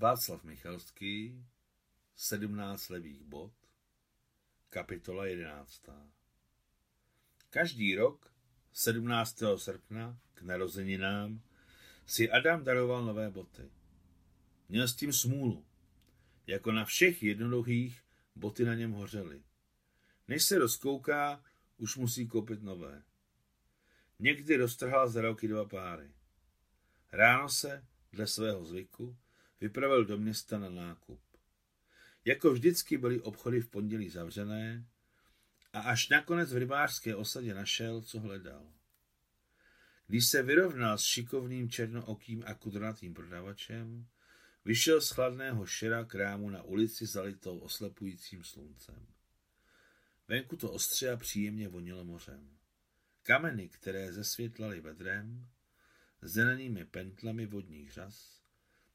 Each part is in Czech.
Václav Michalský, 17 levých bod, kapitola 11. Každý rok 17. srpna k narozeninám si Adam daroval nové boty. Měl s tím smůlu. Jako na všech jednoduchých boty na něm hořely. Než se rozkouká, už musí koupit nové. Někdy roztrhal za roky dva páry. Ráno se, dle svého zvyku, vypravil do města na nákup. Jako vždycky byly obchody v pondělí zavřené a až nakonec v rybářské osadě našel, co hledal. Když se vyrovnal s šikovným černookým a kudrnatým prodavačem, vyšel z chladného šera krámu na ulici zalitou oslepujícím sluncem. Venku to ostře a příjemně vonilo mořem. Kameny, které zesvětlaly vedrem, zelenými pentlami vodních řas,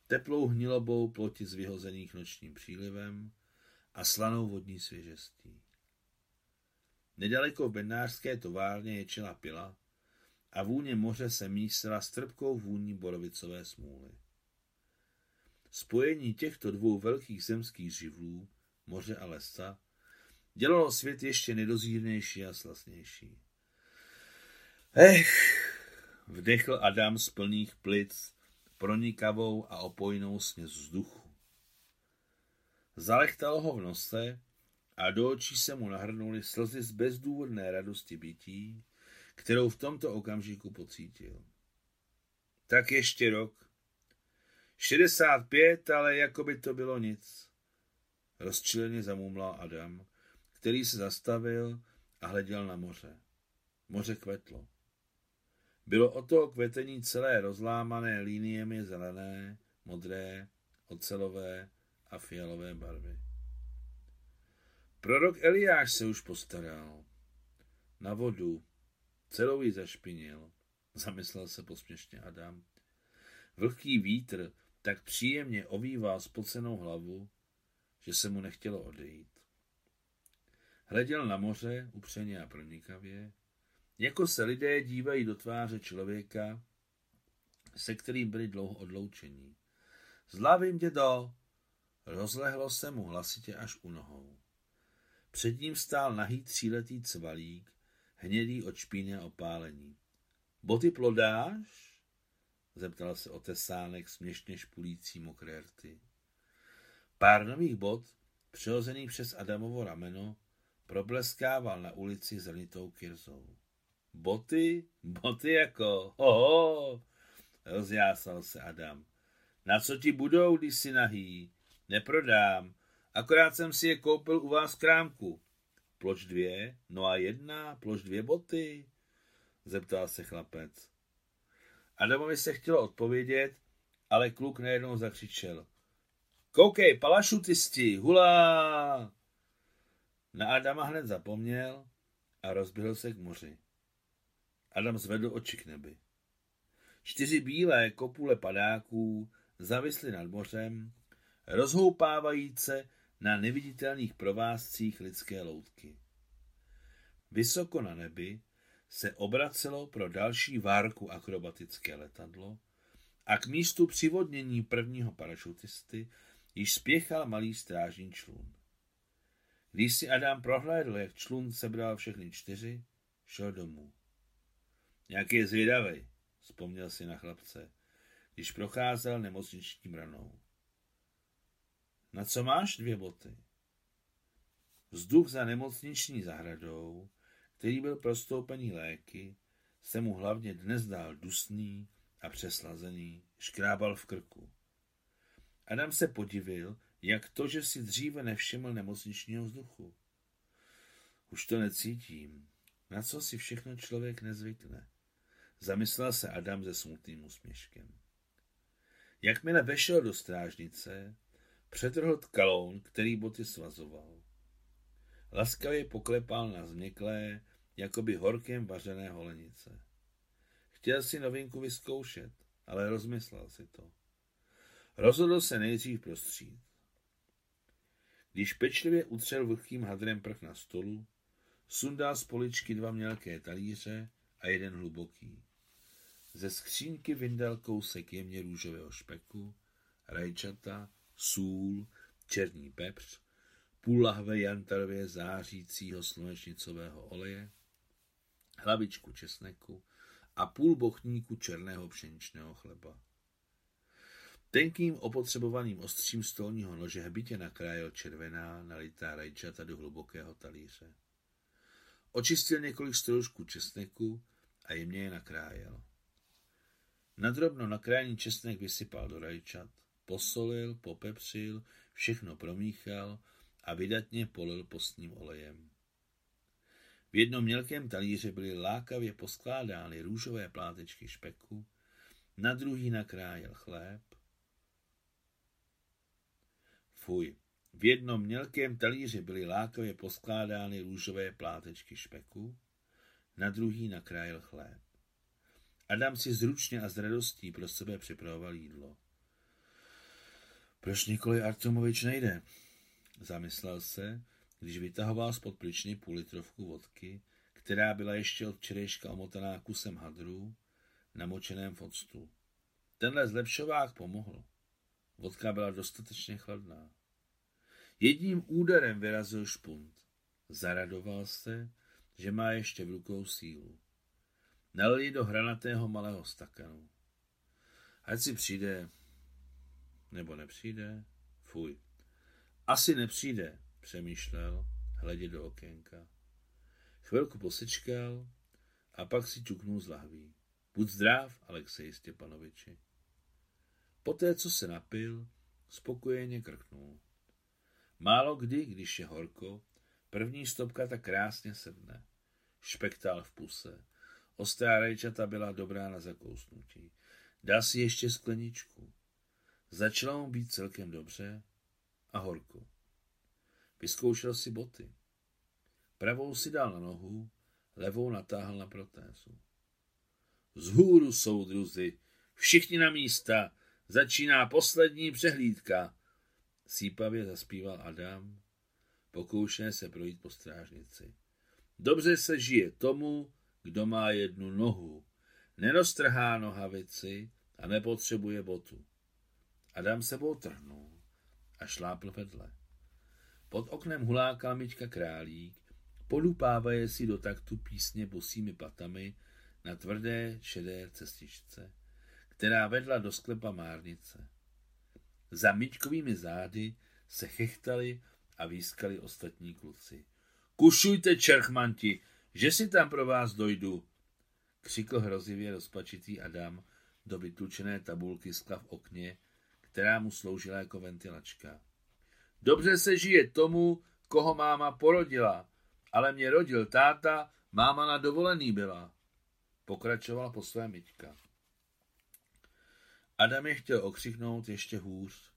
teplou hnilobou plotic vyhozených nočním přílivem a slanou vodní svěžestí. Nedaleko v bednářské továrně ječela pila a vůně moře se mísila s trpkou vůní borovicové smůly. Spojení těchto dvou velkých zemských živlů, moře a lesa, dělalo svět ještě nedozírnější a slasnější. Ech, vdechl Adam z plných plic pronikavou a opojnou směs vzduchu. Zalechtalo ho v nose a do očí se mu nahrnuly slzy z bezdůvodné radosti bytí, kterou v tomto okamžiku pocítil. Tak ještě rok. 65, ale jako by to bylo nic. Rozčileně zamumlal Adam, který se zastavil a hleděl na moře. Moře kvetlo. Bylo o toho kvetení celé rozlámané liniemi zelené, modré, ocelové a fialové barvy. Prorok Eliáš se už postaral. Na vodu. Celou ji zašpinil. Zamyslel se posměšně Adam. Vlhký vítr tak příjemně ovýval spocenou hlavu, že se mu nechtělo odejít. Hleděl na moře upřeně a pronikavě, jako se lidé dívají do tváře člověka, se kterým byli dlouho odloučení. Zlavím dědo! Rozlehlo se mu hlasitě až u nohou. Před ním stál nahý tříletý cvalík, hnědý od špíny a opálení. Boty plodáš? Zeptal se otesánek směšně špulící mokré rty. Pár nových bot, přehozených přes Adamovo rameno, probleskával na ulici zrnitou kirzou. Boty? Boty jako, hoho, rozjásal se Adam. Na co ti budou, když si nahý? Neprodám. Akorát jsem si je koupil u vás krámku. Ploč dvě? No a jedna? Ploč dvě boty? Zeptal se chlapec. Adamovi se chtělo odpovědět, ale kluk najednou zakřičel. Koukej, palašutisti, hula! Na Adama hned zapomněl a rozběhl se k moři. Adam zvedl oči k nebi. Čtyři bílé kopule padáků zavisly nad mořem, rozhoupávajíce na neviditelných provázcích lidské loutky. Vysoko na nebi se obracelo pro další várku akrobatické letadlo a k místu přivodnění prvního parašutisty již spěchal malý strážní člun. Když si Adam prohlédl, jak člun sebral všechny čtyři, šel domů. Nějaký je zvědavej, vzpomněl si na chlapce, když procházel nemocničním ranou. Na co máš dvě boty? Vzduch za nemocniční zahradou, který byl prostoupený léky, se mu hlavně dnes dál dusný a přeslazený, škrábal v krku. Adam se podivil, jak to, že si dříve nevšiml nemocničního vzduchu. Už to necítím. Na co si všechno člověk nezvykne? Zamyslel se Adam se smutným úsměškem. Jakmile vešel do strážnice, přetrhl tkaloun, který boty svazoval. Laskavě poklepal na změklé, jakoby horkem vařené holenice. Chtěl si novinku vyzkoušet, ale rozmyslel si to. Rozhodl se nejdřív prostřít. Když pečlivě utřel vlhkým hadrem prch na stolu, sundal z poličky dva mělké talíře a jeden hluboký. Ze skřínky vyndal kousek jemně růžového špeku rajčata, sůl, černý pepř, půl lahve jantarově zářícího slunečnicového oleje, hlavičku česneku a půl bochníku černého pšeničného chleba. Tenkým opotřebovaným ostřím stolního nože hbitě nakrájel červená, nalitá rajčata do hlubokého talíře. Očistil několik stroužků česneku a jemně je nakrájel. Nadrobno nakrájený česnek vysypal do rajčat, posolil, popepřil, všechno promíchal a vydatně polil postním olejem. V jednom mělkém talíře byly lákavě poskládány růžové plátečky špeku, na druhý nakrájel chléb. Fuj, v jednom mělkém talíři byly lákavě poskládány růžové plátečky špeku, na druhý nakrájel chléb. Adam si zručně a s radostí pro sebe připravoval jídlo. Proč Nikolaj Artomovič nejde? Zamyslel se, když vytahoval spod pličny půl litrovku vodky, která byla ještě od včerejška omotaná kusem hadru, namočeném v octu. Tenhle zlepšovák pomohl. Vodka byla dostatečně chladná. Jedním úderem vyrazil špunt. Zaradoval se, že má ještě v rukou sílu. Nalil do hranatého malého stakanu. Ať si přijde, nebo nepřijde, fuj. Asi nepřijde, přemýšlel, hledě do okénka. Chvilku posečkal a pak si čuknul z lahví. Buď zdrav, Alexej Stěpanoviči. Poté, co se napil, spokojeně krknul. Málo kdy, když je horko, první stopka tak krásně sedne. Špektal v puse. Ostrá rajčata byla dobrá na zakousnutí. Dal si ještě skleničku. Začalo mu být celkem dobře a horko. Vyzkoušel si boty. Pravou si dal na nohu, levou natáhl na protézu. Zhůru, soudruzi, všichni na místa, začíná poslední přehlídka. Sípavě zaspíval Adam, pokoušené se projít po strážnici. Dobře se žije tomu, kdo má jednu nohu, neroztrhá nohavici a nepotřebuje botu. Adam sebou trhnul a šlápl vedle. Pod oknem hulákal Miťka Králík, podupávaje si do taktu písně bosými patami na tvrdé šedé cestičce, která vedla do sklepa márnice. Za Miťkovými zády se chechtali a výskali ostatní kluci. Kušujte, čerchmanti, že si tam pro vás dojdu, křikl hrozivě rozpačitý Adam do vytlučené tabulky skla v okně, která mu sloužila jako ventilačka. Dobře se žije tomu, koho máma porodila, ale mě rodil táta, máma na dovolený byla. Pokračovala po své myťka. Adam je chtěl okřiknout ještě hůř,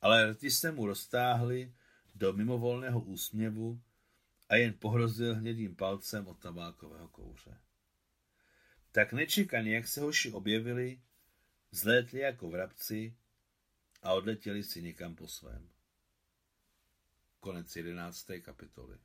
ale rty se mu roztáhly do mimovolného úsměvu a jen pohrozil hnědým palcem od tabákového kouře. Tak nečekaně, jak se hoši objevili, zlétli jako vrabci a odletěli si někam po svém. Konec jedenácté kapitoly.